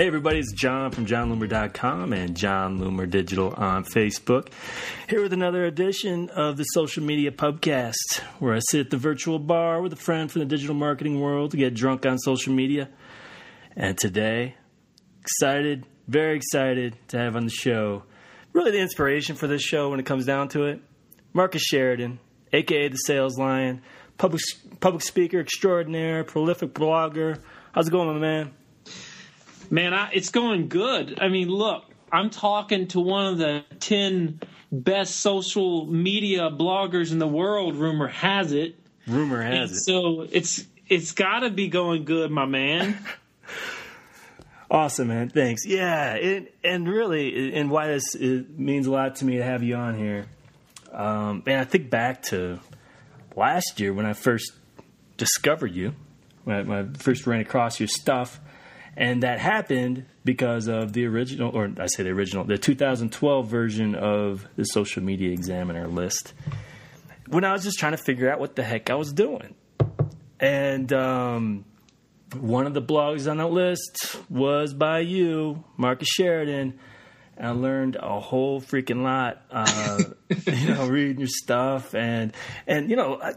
Hey, everybody, it's Jon from JonLoomer.com and Jon Loomer Digital on Facebook. Here with another edition of the Social Media Pubcast, where I sit at the virtual bar with a friend from the digital marketing world to get drunk on social media. And today, excited, very excited to have on the show, really the inspiration for this show when it comes down to it, Marcus Sheridan, aka the Sales Lion, public, public speaker extraordinaire, prolific blogger. How's it going, my man? Man, I, it's going good. I mean, look, I'm talking to one of the 10 best social media bloggers in the world, rumor has it. Rumor has And it. So it's it's got to be going good, my man. Awesome, man. Thanks. Yeah, it, and really, and why this means a lot to me to have you on here. Um, and I think back to last year when I first discovered you, when I, when I first ran across your stuff, and that happened because of the original, or I say the original, the 2012 version of the Social Media Examiner list. When I was just trying to figure out what the heck I was doing, and um, one of the blogs on that list was by you, Marcus Sheridan. I learned a whole freaking lot, uh, you know, reading your stuff and and you know, I-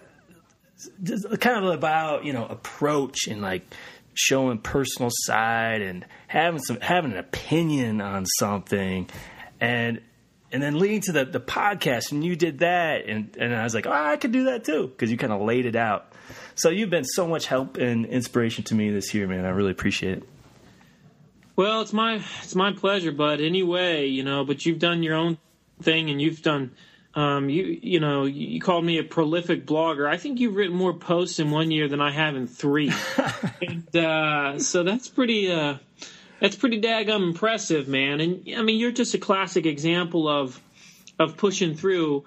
just kind of about you know approach and like showing personal side and having some having an opinion on something, and and then leading to the the podcast. And you did that, and and I was like, oh, I could do that too because you kind of laid it out. So you've been so much help and inspiration to me this year, man. I really appreciate it. well, it's my it's my pleasure, bud. Anyway, you know, but you've done your own thing, and you've done. Um, you you know you called me a prolific blogger. I think you've written more posts in one year than I have in three, and uh, so that's pretty uh, that's pretty daggum impressive, man. And I mean, you're just a classic example of of pushing through.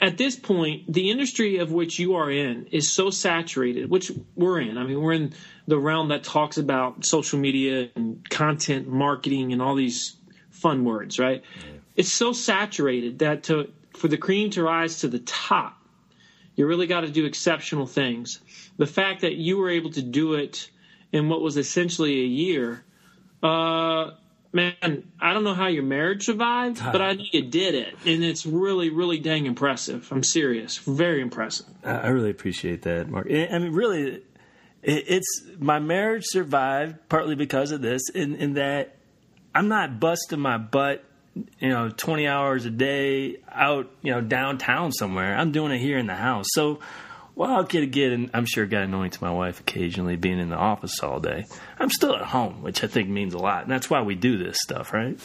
At this point, the industry of which you are in is so saturated, which we're in. I mean, we're in the realm that talks about social media and content marketing and all these fun words, right? It's so saturated that to for the cream to rise to the top, you really got to do exceptional things. The fact that you were able to do it in what was essentially a year, uh, man, I don't know how your marriage survived, but I know you did it, and it's really, really dang impressive. I'm serious, very impressive. I really appreciate that, Mark. I I mean, really, it's my marriage survived partly because of this, in, in that I'm not busting my butt, you know, 20 hours a day out, you know, downtown somewhere. I'm doing it here in the house. So while I could get, and I'm sure got annoying to my wife occasionally being in the office all day, I'm still at home, which I think means a lot. And that's why we do this stuff, right?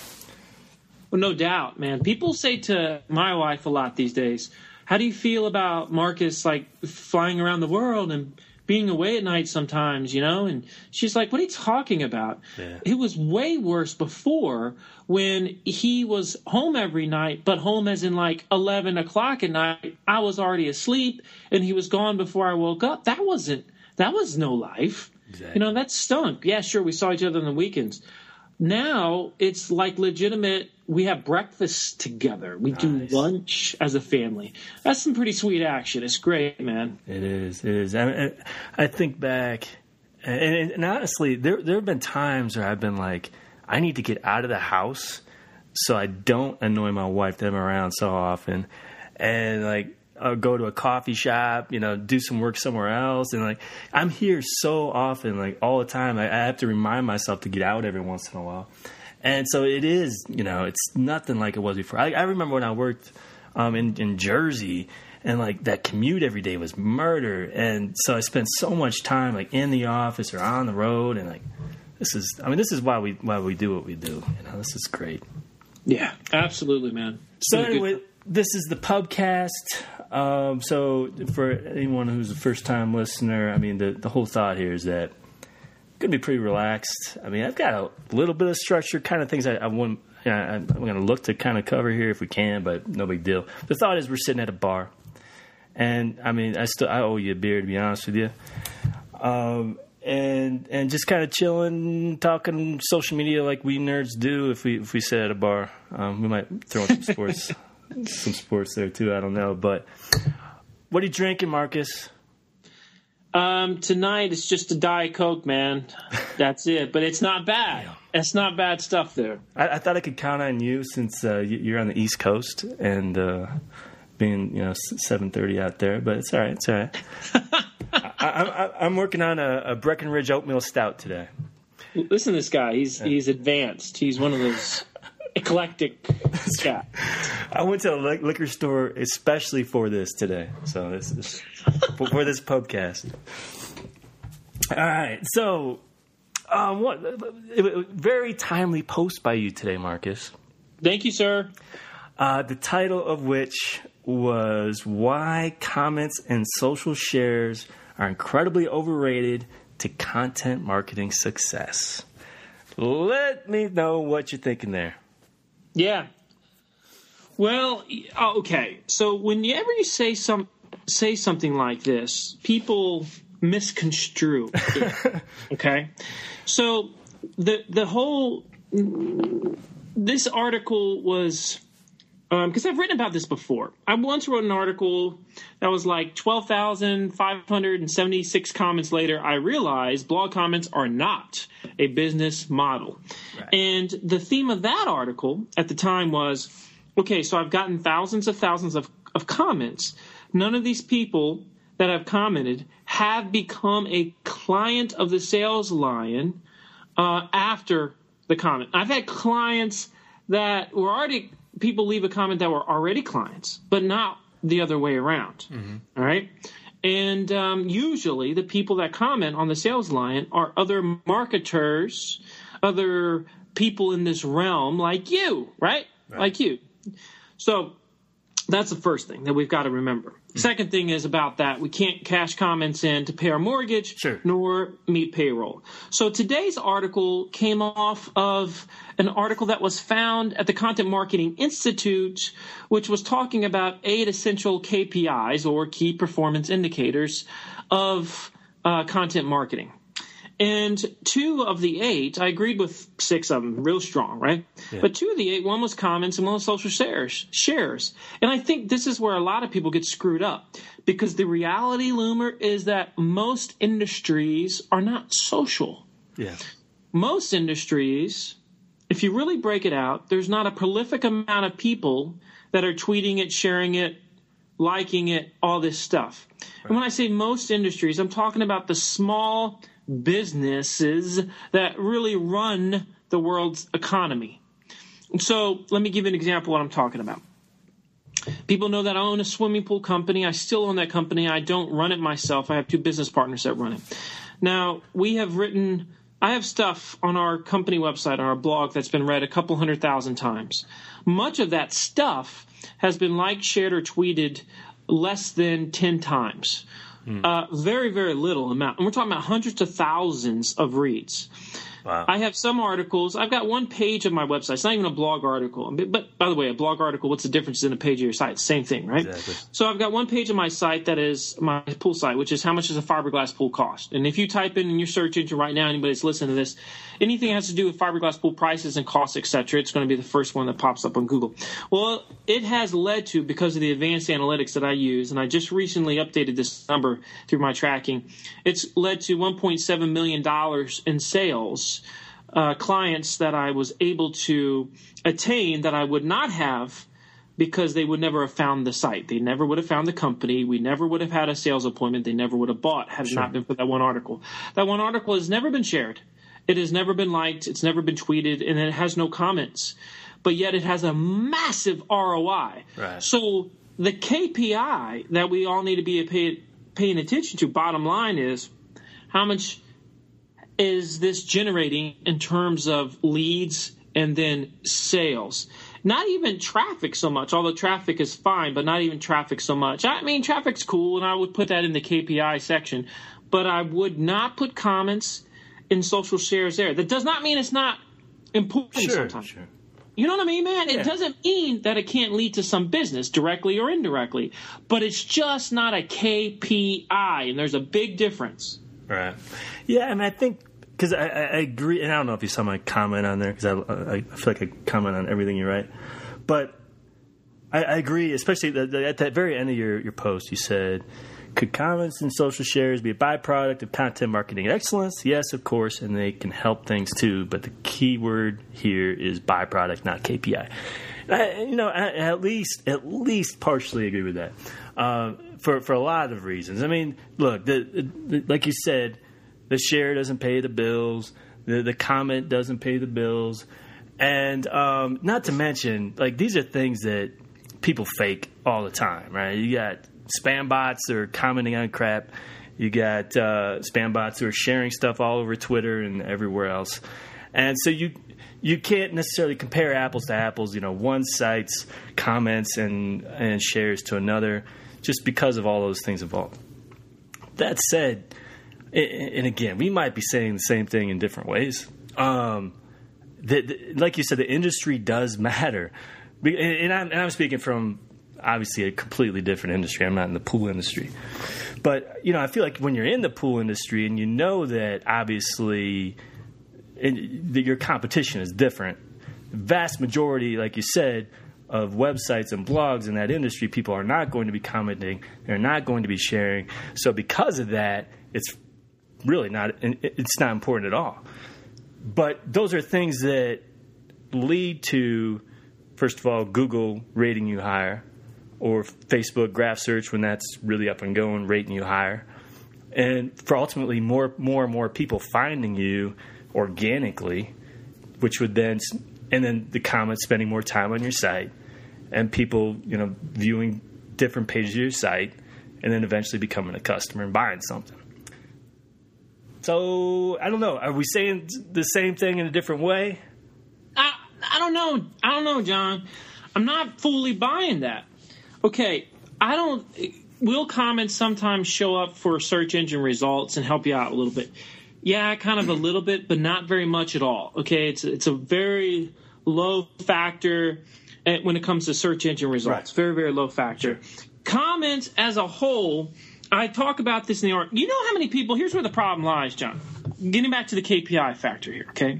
Well, no doubt, man. People say to my wife a lot these days, "How do you feel about Marcus like flying around the world and being away at night sometimes?" You know, and she's like, "What are you talking about?" Yeah. It was way worse before when he was home every night, but home as in like eleven o'clock at night. I was already asleep, and he was gone before I woke up. That wasn't. That was no life. You know, that stunk. Yeah, sure, we saw each other on the weekends now it's like legitimate we have breakfast together we Nice. do lunch as a family that's some pretty sweet action it's great man It is. It is. I, I think back, and, and honestly, there there have been times where I've been like, I need to get out of the house so I don't annoy my wife that I'm around so often, and like. I'll go to a coffee shop, you know, do some work somewhere else, and like I'm here so often, like all the time. I, I have to remind myself to get out every once in a while, and so it is, you know, it's nothing like it was before. I, I remember when I worked um, in in Jersey, and like that commute every day was murder, and so I spent so much time like in the office or on the road, and like this is, I mean, this is why we why we do what we do. You know, this is great. yeah absolutely man So Been a good- anyway, this is the pubcast. Um, so for anyone who's a first time listener, I mean, the the whole thought here is that going to be pretty relaxed. I mean, I've got a little bit of structure, kind of things I, I want. I'm going to look to kind of cover here if we can, but no big deal. The thought is we're sitting at a bar, and I mean, I still I owe you a beer to be honest with you. Um, and and just kind of chilling, talking social media like we nerds do. If we if we sit at a bar, um, we might throw in some sports, some sports there too. I don't know, but what are you drinking, Marcus? Um, tonight it's just a diet coke, man. That's it. But it's not bad. It's not bad stuff there. I, I thought I could count on you since uh, you- you're on the East Coast and uh, being you know seven thirty out there. But it's all right. It's all right. I, I'm working on a, a Breckenridge oatmeal stout today. Listen to this guy. He's he's advanced. He's one of those eclectic guys. I went to a liquor store especially for this today. So this is for, for this podcast. All right. So, um, what very timely post by you today, Marcus. Thank you, sir. Uh, the title of which was Why Comments and Social Shares Are Incredibly Overrated to Content Marketing Success. Let me know what you're thinking there. Yeah. Well, oh, okay. So whenever you say some say something like this, people misconstrue. it, okay. So the the whole this article was because I've written about this before. I once wrote an article that was like 12,576 comments later. I realized blog comments are not a business model. And the theme of that article at the time was okay, so I've gotten thousands of thousands of, of comments. None of these people that have commented have become a client of the sales lion uh, after the comment. I've had clients that were already people leave a comment that were already clients, but not the other way around. All right. And um, usually, the people that comment on the sales lion are other marketers, other people in this realm like you, right? Like you. So that's the first thing that we've got to remember. Second thing is about that we can't cash comments in to pay our mortgage Sure. nor meet payroll. So today's article came off of an article that was found at the Content Marketing Institute, which was talking about eight essential KPIs or key performance indicators of uh, content marketing. And two of the eight, I agreed with six of them, real strong, right? But two of the eight, one was comments and one was social shares. Shares, and I think this is where a lot of people get screwed up because the reality, Loomer, is that most industries are not social. Yeah. Most industries, if you really break it out, there's not a prolific amount of people that are tweeting it, sharing it, liking it, all this stuff. And when I say most industries, I'm talking about the small businesses that really run the world's economy. So let me give you an example of what I'm talking about. People know that I own a swimming pool company. I still own that company. I don't run it myself. I have two business partners that run it. Now, we have written, I have stuff on our company website, on our blog, that's been read a couple hundred thousand times. Much of that stuff has been liked, shared, or tweeted less than 10 times. Uh, very, very little amount. And we're talking about hundreds of thousands of reads. Wow. I have some articles. I've got one page of my website. It's not even a blog article. But, by the way, a blog article, what's the difference in a page of your site? Same thing, right? Exactly. So I've got one page of my site that is my pool site, which is how much does a fiberglass pool cost? And if you type in in your search engine right now, anybody that's listening to this, anything that has to do with fiberglass pool prices and costs, etc., it's going to be the first one that pops up on Google. Well, it has led to because of the advanced analytics that I use, and I just recently updated this number through my tracking. It's led to 1.7 million dollars in sales. Uh, clients that I was able to attain that I would not have because they would never have found the site. They never would have found the company. We never would have had a sales appointment. They never would have bought had it not been for that one article. That one article has never been shared. It has never been liked. It's never been tweeted, and it has no comments. But yet it has a massive ROI. Right. So the KPI that we all need to be pay, paying attention to, bottom line, is how much is this generating in terms of leads and then sales? Not even traffic so much, although traffic is fine, but not even traffic so much. I mean, traffic's cool, and I would put that in the KPI section, but I would not put comments in social shares there. That does not mean it's not important Sure. sometimes. Sure. You know what I mean, man? Yeah. It doesn't mean that it can't lead to some business directly or indirectly, but it's just not a KPI, and there's a big difference. Right. Yeah, and I think because I, I agree, and I don't know if you saw my comment on there because I, I I feel like I comment on everything you write, but I, I agree, especially the, the, at that very end of your, your post, you said Could comments and social shares be a byproduct of content marketing excellence? Yes, of course, and they can help things too. But the key word here is byproduct, not KPI. I, you know, I, at least at least partially agree with that uh, for for a lot of reasons. I mean, look, the, the, like you said, the share doesn't pay the bills. The, the comment doesn't pay the bills, and um, not to mention, like these are things that people fake all the time, right? You got spam bots that are commenting on crap. You got uh, spam bots who are sharing stuff all over Twitter and everywhere else, and so you you can't necessarily compare apples to apples. You know, one site's comments and and shares to another, just because of all those things involved. That said, and again, we might be saying the same thing in different ways. Um, the, the, like you said, the industry does matter, and I'm, and I'm speaking from obviously a completely different industry. I'm not in the pool industry, but you know, I feel like when you're in the pool industry and you know that obviously that your competition is different. Vast majority, like you said, of websites and blogs in that industry, people are not going to be commenting. They're not going to be sharing. So because of that, it's really not. It's not important at all. But those are things that lead to, first of all, Google rating you higher, or Facebook graph search when that's really up and going, rating you higher, and for ultimately more, more and more people finding you organically, which would then, and then the comments spending more time on your site, and people, you know, viewing different pages of your site, and then eventually becoming a customer and buying something. So I don't know. Are we saying the same thing in a different way? I I don't know. I don't know, Jon. I'm not fully buying that. Okay, I don't. Will comments sometimes show up for search engine results and help you out a little bit? Yeah, kind of a little bit, but not very much at all. Okay, it's it's a very low factor eh, when it comes to search engine results. Right. Very very low factor. Sure. Comments as a whole, I talk about this in the art. You know how many people? Here's where the problem lies, Jon. Getting back to the KPI factor here. Okay,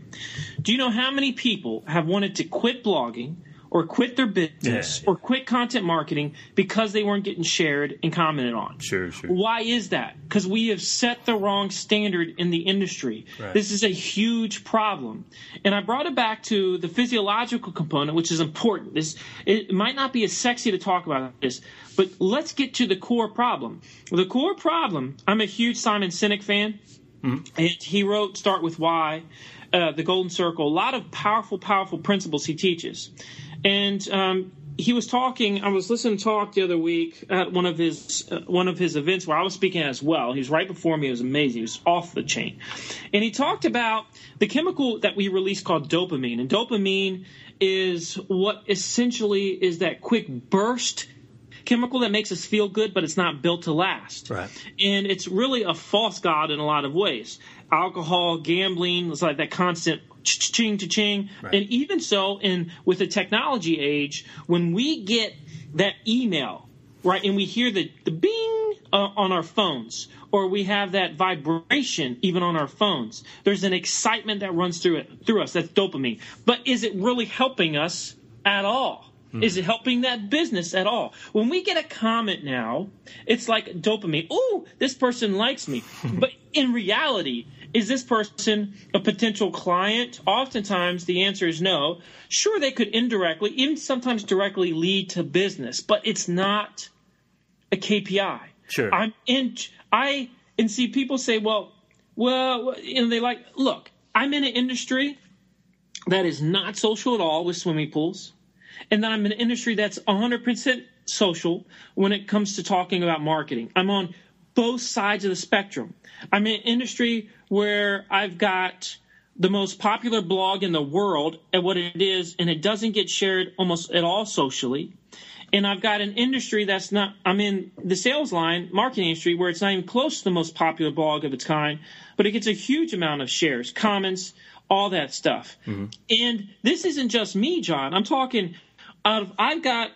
do you know how many people have wanted to quit blogging? Or quit their business yeah. or quit content marketing because they weren't getting shared and commented on. Sure, sure. Why is that? Because we have set the wrong standard in the industry. Right. This is a huge problem. And I brought it back to the physiological component, which is important. This it might not be as sexy to talk about this, but let's get to the core problem. The core problem, I'm a huge Simon Sinek fan. Mm-hmm. And he wrote Start with Why, uh, The Golden Circle, a lot of powerful, powerful principles he teaches. And um, he was talking. I was listening to talk the other week at one of his uh, one of his events where I was speaking as well. He was right before me. It was amazing. He was off the chain, and he talked about the chemical that we release called dopamine. And dopamine is what essentially is that quick burst chemical that makes us feel good, but it's not built to last. Right. And it's really a false god in a lot of ways. Alcohol, gambling, it's like that constant ching to ching. Right. And even so, in with the technology age, when we get that email, right, and we hear the, the bing uh, on our phones, or we have that vibration even on our phones, there's an excitement that runs through it through us. That's dopamine. But is it really helping us at all? Hmm. Is it helping that business at all? When we get a comment now, it's like dopamine. Oh, this person likes me. but in reality, is this person a potential client? Oftentimes, the answer is no. Sure, they could indirectly, even sometimes directly, lead to business, but it's not a KPI. Sure. I'm in. I and see people say, well, well, and they like, look, I'm in an industry that is not social at all with swimming pools, and then I'm in an industry that's 100% social when it comes to talking about marketing. I'm on both sides of the spectrum. I'm in an industry where I've got the most popular blog in the world at what it is, and it doesn't get shared almost at all socially. And I've got an industry that's not, I'm in the sales lion, marketing industry, where it's not even close to the most popular blog of its kind, but it gets a huge amount of shares, comments, all that stuff. Mm-hmm. And this isn't just me, Jon. I'm talking, of, I've got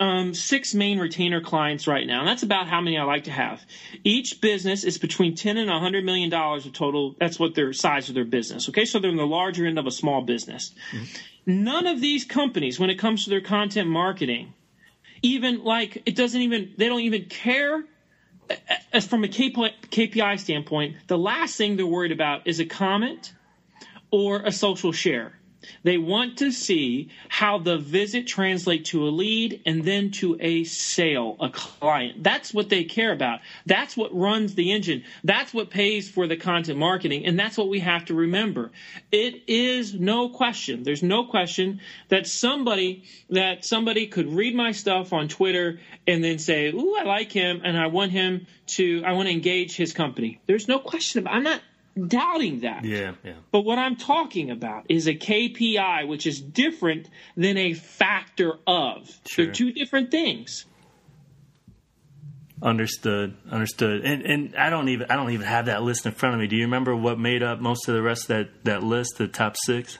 um, six main retainer clients right now, and that's about how many I like to have. Each business is between ten and hundred million dollars of total. That's what their size of their business. Okay, so they're in the larger end of a small business. Mm-hmm. None of these companies, when it comes to their content marketing, even like it doesn't even they don't even care as from a KPI standpoint, the last thing they're worried about is a comment or a social share. They want to see how the visit translates to a lead and then to a sale, a client. That's what they care about. That's what runs the engine. That's what pays for the content marketing. And that's what we have to remember. It is no question. There's no question that somebody that somebody could read my stuff on Twitter and then say, "Ooh, I like him and I want him to I want to engage his company." There's no question about. I'm not doubting that. Yeah, yeah. But what I'm talking about is a KPI, which is different than a factor of. Sure. They're two different things. Understood. Understood. And and I don't even I don't even have that list in front of me. Do you remember what made up most of the rest of that, that list, the top six?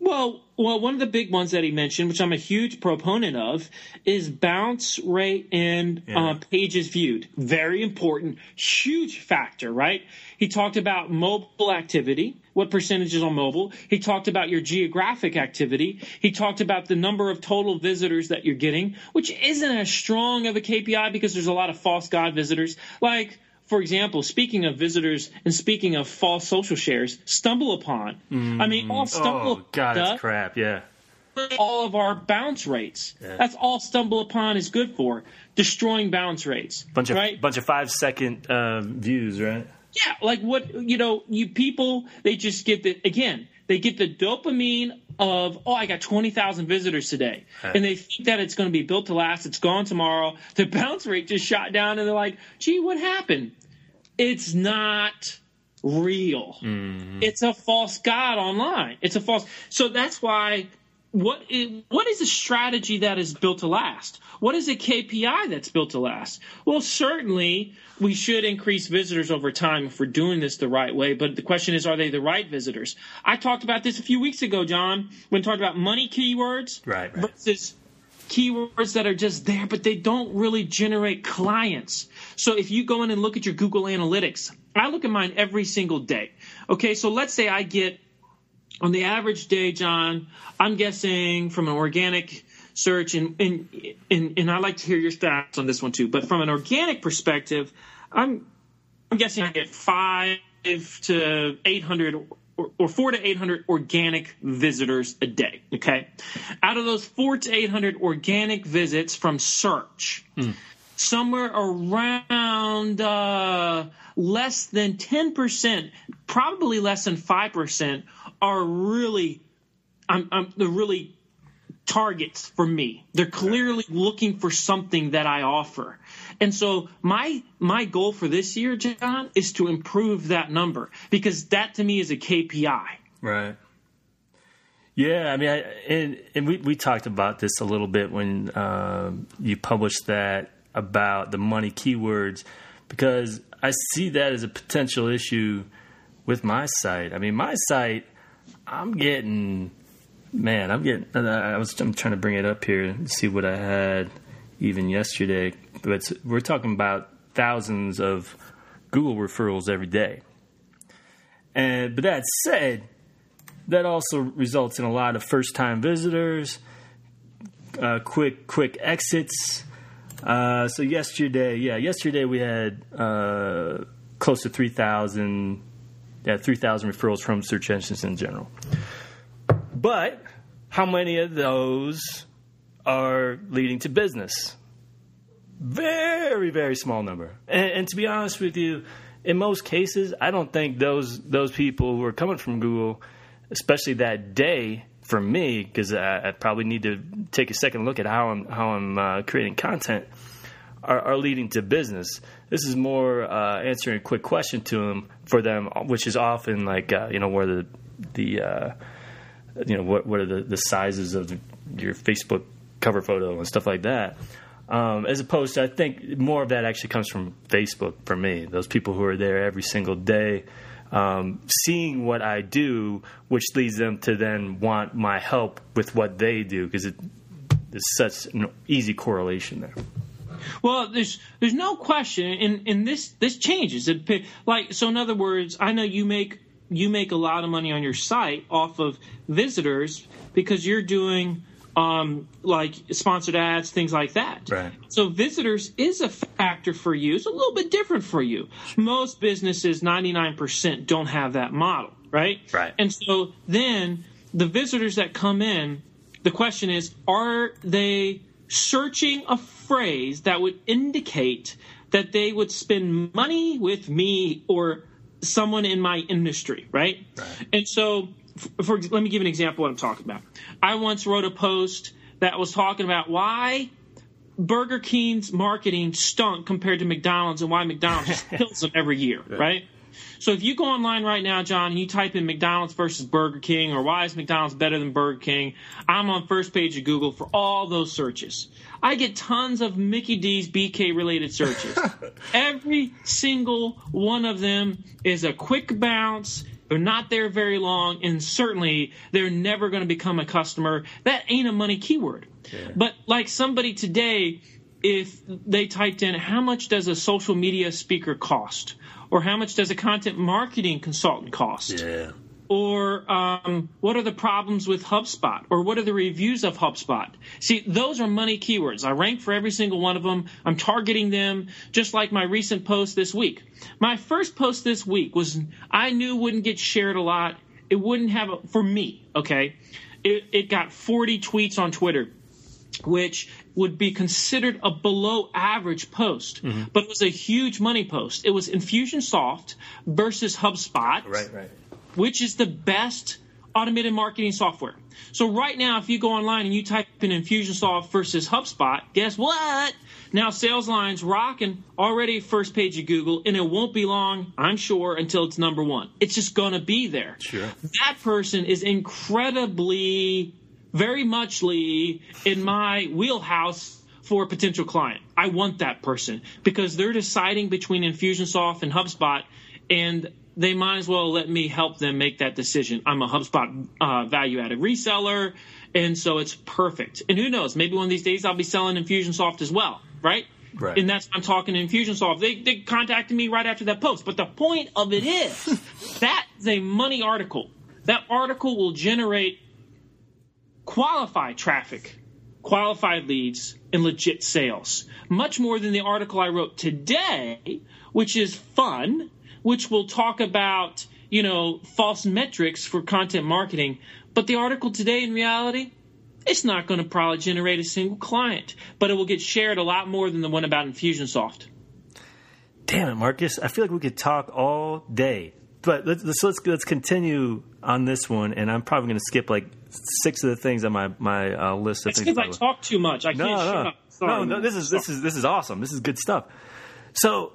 Well, well, one of the big ones that he mentioned, which I'm a huge proponent of, is bounce rate and yeah. uh, pages viewed. Very important, huge factor, right? He talked about mobile activity, what percentages on mobile. He talked about your geographic activity. He talked about the number of total visitors that you're getting, which isn't as strong of a KPI because there's a lot of false god visitors. Like, for example, speaking of visitors and speaking of false social shares, StumbleUpon. Mm. I mean, all stumble. Oh God, it's crap. Yeah. All of our bounce rates. Yeah. That's all StumbleUpon is good for, destroying bounce rates. Bunch of right? bunch of five second uh, views, right? Yeah, like what you know, you people they just get the again they get the dopamine of oh I got twenty thousand visitors today, and they think that it's going to be built to last. It's gone tomorrow. The bounce rate just shot down, and they're like, gee, what happened? it's not real. Mm-hmm. It's a false god online. It's a false. So that's why what is, what is a strategy that is built to last? What is a KPI that's built to last? Well, certainly we should increase visitors over time if we're doing this the right way. But the question is, are they the right visitors? I talked about this a few weeks ago, Jon, when talked about money keywords right, right. versus keywords that are just there, but they don't really generate clients. So if you go in and look at your Google Analytics, I look at mine every single day. Okay, so let's say I get on the average day, Jon, I'm guessing from an organic search, and, and, and, and I like to hear your stats on this one too, but from an organic perspective, I'm, I'm guessing I get five to 800 or, or four to 800 organic visitors a day. Okay. Out of those four to 800 organic visits from search, mm. somewhere around uh, less than 10%, probably less than 5%, are really, I'm, I'm, they're really targets for me. They're clearly looking for something that I offer. And so my my goal for this year, Jon, is to improve that number because that to me is a KPI. Right. Yeah, I mean, I, and and we we talked about this a little bit when uh, you published that about the money keywords because I see that as a potential issue with my site. I mean, my site, I'm getting, man, I'm getting. I was I'm trying to bring it up here and see what I had even yesterday but we're talking about thousands of Google referrals every day. And but that said, that also results in a lot of first-time visitors, uh, quick quick exits. Uh, so yesterday, yeah, yesterday we had uh, close to three thousand, yeah, three thousand referrals from search engines in general. But how many of those are leading to business? Very, very small number. And, and, to be honest with you, in most cases, I don't think those those people who are coming from Google, especially that day, for me, because I, I, probably need to take a second look at how I'm how I'm uh, creating content, are, are, leading to business. This is more uh, answering a quick question to them for them, which is often like uh, you know where the the uh, you know what what are the, the sizes of your Facebook cover photo and stuff like that. Um, as opposed to, I think more of that actually comes from Facebook for me. Those people who are there every single day, um, seeing what I do, which leads them to then want my help with what they do because it, there's such an easy correlation there. Well, there's there's no question, and and this this changes. It like so. In other words, I know you make you make a lot of money on your site off of visitors because you're doing um, like sponsored ads, things like that. Right. So visitors is a factor for you. It's a little bit different for you. Most businesses, 99%, don't have that model, right? Right. And so then the visitors that come in, the question is, are they searching a phrase that would indicate that they would spend money with me or someone in my industry, right? Right. And so, for, for let me give an example of what I'm talking about. I once wrote a post that was talking about why Burger King's marketing stunk compared to McDonald's and why McDonald's just kills them every year, right? So if you go online right now, Jon, and you type in McDonald's versus Burger King or why is McDonald's better than Burger King, I'm on first page of Google for all those searches. I get tons of Mickey D's BK related searches. Every single one of them is a quick bounce. They're not there very long, and certainly they're never going to become a customer. That ain't a money keyword. But like somebody today, if they typed in how much does a social media speaker cost, or how much does a content marketing consultant cost, Yeah. or um, what are the problems with HubSpot, or what are the reviews of HubSpot? See, those are money keywords. I rank for every single one of them. I'm targeting them, just like my recent post this week. My first post this week was I knew wouldn't get shared a lot. It wouldn't have a, for me. Okay, it, it got 40 tweets on Twitter which would be considered a below average post, mm-hmm. but it was a huge money post. It was Infusionsoft versus HubSpot, Right, right. which is the best automated marketing software. So right now, if you go online and you type in Infusionsoft versus HubSpot, guess what? Now Sales Lion's rocking already first page of Google, and it won't be long, I'm sure, until it's number one. It's just going to be there. Sure. That person is incredibly, very muchly in my wheelhouse for a potential client. I want that person because they're deciding between Infusionsoft and HubSpot, and they might as well let me help them make that decision. I'm a HubSpot uh, value added reseller, and so it's perfect. And who knows, maybe one of these days I'll be selling Infusionsoft as well, right? Right. And that's I'm talking to Infusionsoft. They they contacted me right after that post. But the point of it is that is a money article. That article will generate qualified traffic, qualified leads, and legit sales. Much more than the article I wrote today, which is fun, which will talk about, you know, false metrics for content marketing. But the article today, in reality, it's not going to probably generate a single client, but it will get shared a lot more than the one about Infusionsoft. Damn it, Marcus! I feel like we could talk all day, but let's let's let's, let's continue on this one, and I'm probably going to skip like six of the things on my my uh, list. Of It's things because I talk too much. I No, can't shut no, no, no. This is this is this is awesome. This is good stuff. So,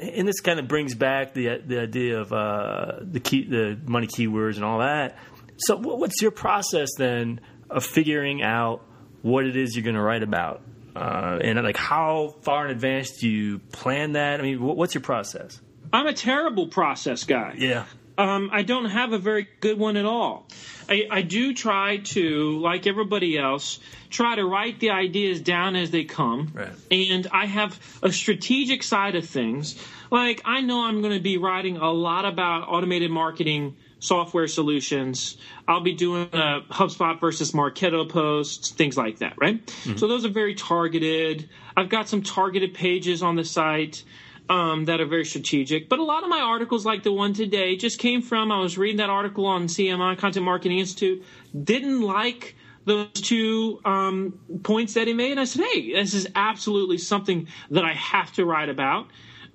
and this kind of brings back the the idea of uh, the key, the money keywords and all that. So, what's your process then of figuring out what it is you're going to write about? Uh, and like, how far in advance do you plan that? I mean, what's your process? I'm a terrible process guy. Yeah, Um, I don't have a very good one at all. I, I do try to, like everybody else, try to write the ideas down as they come. Right. And I have a strategic side of things. Like, I know I'm going to be writing a lot about automated marketing software solutions. I'll be doing a HubSpot versus Marketo posts, things like that, right? So those are very targeted. I've got some targeted pages on the site um, that are very strategic. But a lot of my articles, like the one today, just came from I was reading that article on CMI, Content Marketing Institute, didn't like those two um, points that he made. And I said, hey, this is absolutely something that I have to write about.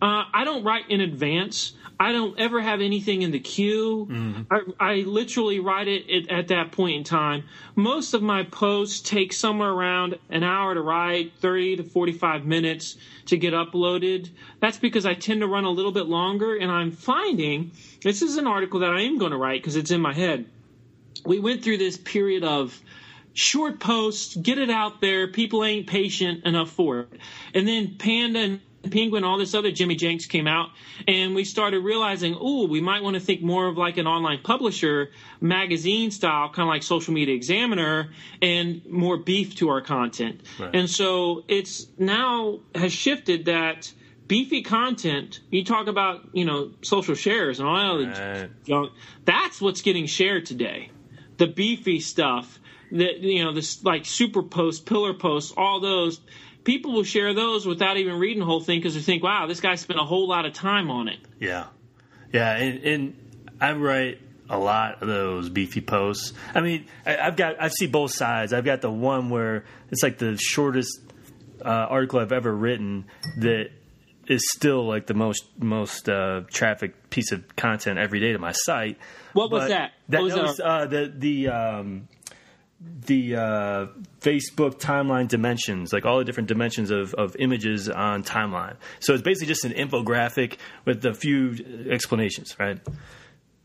Uh, I don't write in advance. I don't ever have anything in the queue. Mm-hmm. I, I literally write it at, at that point in time. Most of my posts take somewhere around an hour to write, 30 to 45 minutes to get uploaded. That's because I tend to run a little bit longer, and I'm finding this is an article that I am going to write because it's in my head. We went through this period of short posts, get it out there. People ain't patient enough for it. And then Panda and Penguin, all this other Jimmy Jenks came out, and we started realizing, oh, we might want to think more of like an online publisher, magazine style, kind of like Social Media Examiner, and more beef to our content. Right. And so it's now has shifted that beefy content. You talk about you know social shares and all that Right. junk. That's what's getting shared today. The beefy stuff that you know this like super post, pillar posts, all those people will share those without even reading the whole thing because they think, wow, this guy spent a whole lot of time on it. Yeah, yeah, and, and I write a lot of those beefy posts. I mean, I, have got I see both sides. I've got the one where it's like the shortest uh, article I've ever written that is still like the most most uh, traffic piece of content every day to my site. What was that? That, was, that was uh, the the um, the uh, Facebook timeline dimensions, like all the different dimensions of, of images on timeline. So it's basically just an infographic with a few explanations, right?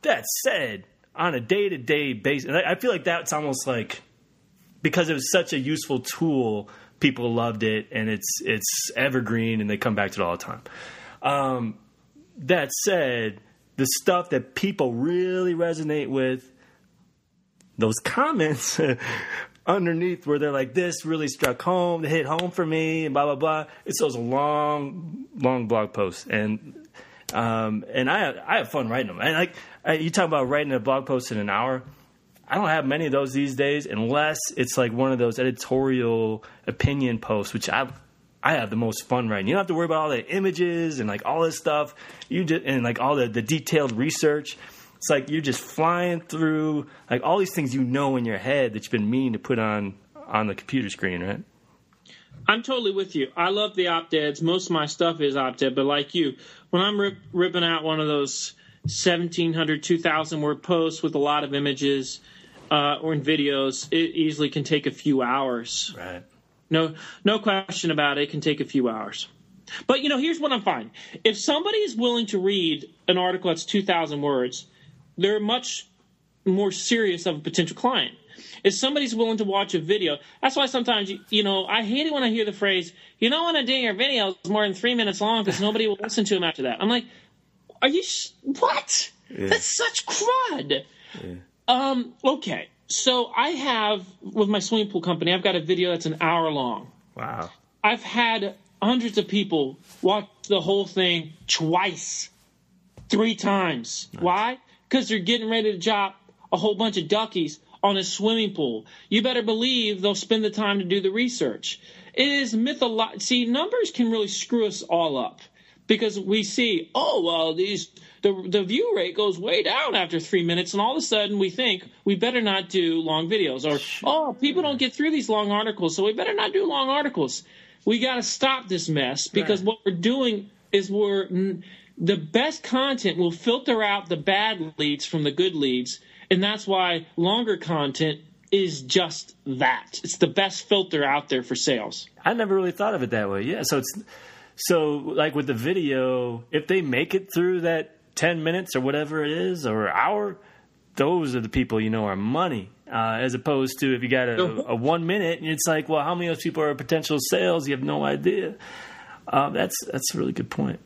That said, on a day to day basis, and I, I feel like that's almost like because it was such a useful tool, people loved it, and it's it's evergreen, and they come back to it all the time. Um, that said, the stuff that people really resonate with those comments underneath where they're like, "This really struck home, they hit home for me," and blah blah blah. It's those long, long blog posts, and um, and I I have fun writing them. And like I, you talk about writing a blog post in an hour. I don't have many of those these days, unless it's like one of those editorial opinion posts, which I I have the most fun writing. You don't have to worry about all the images and like all this stuff. You just and like all the the detailed research it's like you're just flying through like all these things you know in your head that you've been meaning to put on on the computer screen, right? I'm totally with you. I love the op-eds. Most of my stuff is op-ed, but like you, when I'm rip, ripping out one of those 1,700, 2,000 word posts with a lot of images uh, or in videos, it easily can take a few hours. Right. No, no question about it. It can take a few hours. But you know, here's what I'm finding: if somebody is willing to read an article that's 2,000 words, they're much more serious of a potential client. If somebody's willing to watch a video, that's why sometimes you, you know I hate it when I hear the phrase, "You don't want to do your videos more than three minutes long because nobody will listen to them after that." I'm like, "Are you sh- what? Yeah. That's such crud." Yeah. Um. Okay. So I have with my swimming pool company, I've got a video that's an hour long. Wow. I've had hundreds of people watch the whole thing twice, three times. Nice. Why? Because they're getting ready to drop a whole bunch of duckies on a swimming pool. You better believe they'll spend the time to do the research. It is mythological. See, numbers can really screw us all up because we see, oh well, these the the view rate goes way down after three minutes, and all of a sudden we think we better not do long videos, or oh, people don't get through these long articles, so we better not do long articles. We got to stop this mess because right. what we're doing is we're the best content will filter out the bad leads from the good leads, and that's why longer content is just that. It's the best filter out there for sales. I never really thought of it that way. Yeah, so it's so like with the video, if they make it through that 10 minutes or whatever it is or hour, those are the people you know are money. Uh, as opposed to if you got a, a, one minute and it's like, well, how many of those people are potential sales? You have no idea. Uh, that's that's a really good point.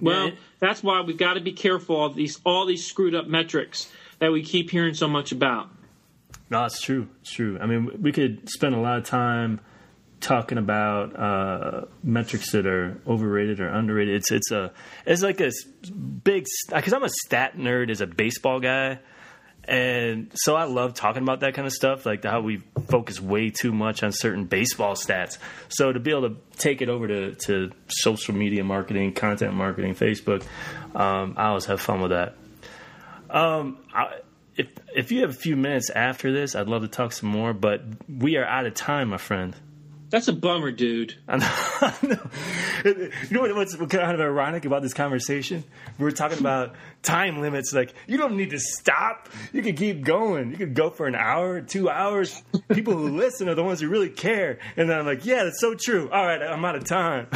Well, that's why we've got to be careful of these all these screwed up metrics that we keep hearing so much about. No, it's true. It's true. I mean, we could spend a lot of time talking about uh, metrics that are overrated or underrated. It's it's a it's like a big because I'm a stat nerd as a baseball guy. And so I love talking about that kind of stuff, like how we focus way too much on certain baseball stats. So to be able to take it over to, to social media marketing, content marketing, Facebook, um, I always have fun with that. Um, I, if if you have a few minutes after this, I'd love to talk some more, but we are out of time, my friend. That's a bummer, dude. I know. you know what, what's kind of ironic about this conversation? We were talking about time limits. Like, you don't need to stop. You can keep going. You could go for an hour, two hours. People who listen are the ones who really care. And then I'm like, yeah, that's so true. All right, I'm out of time.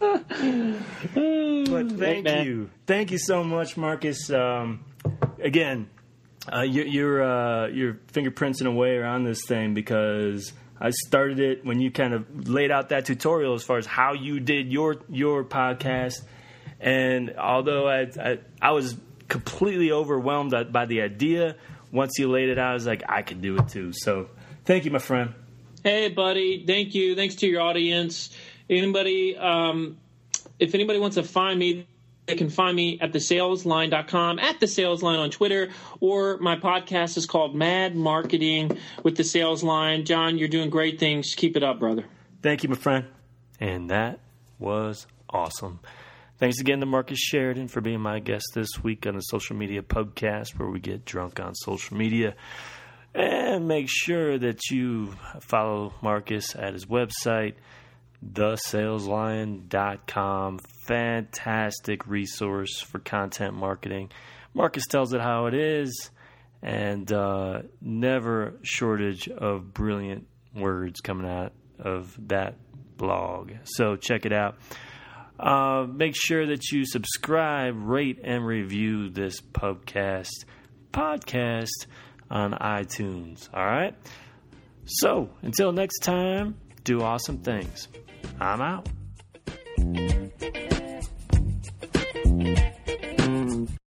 but thank you. Thank you so much, Marcus. Um, again, uh, your your, uh, your fingerprints in a way are on this thing because I started it when you kind of laid out that tutorial as far as how you did your your podcast. And although I I, I was completely overwhelmed by the idea, once you laid it out, I was like, I can do it too. So thank you, my friend. Hey, buddy. Thank you. Thanks to your audience. Anybody, um, if anybody wants to find me, can find me at thesaleslion.com, at the sales lion on Twitter, or my podcast is called Mad Marketing with the Sales Lion. Jon, you're doing great things. Keep it up, brother. Thank you, my friend. And that was awesome. Thanks again to Marcus Sheridan for being my guest this week on the Social Media Pubcast, where we get drunk on social media. And make sure that you follow Marcus at his website, thesaleslion.com. Fantastic resource for content marketing. Marcus tells it how it is, and uh, never shortage of brilliant words coming out of that blog. So check it out. Uh, make sure that you subscribe, rate, and review this podcast podcast on iTunes. All right. So until next time, do awesome things. I'm out.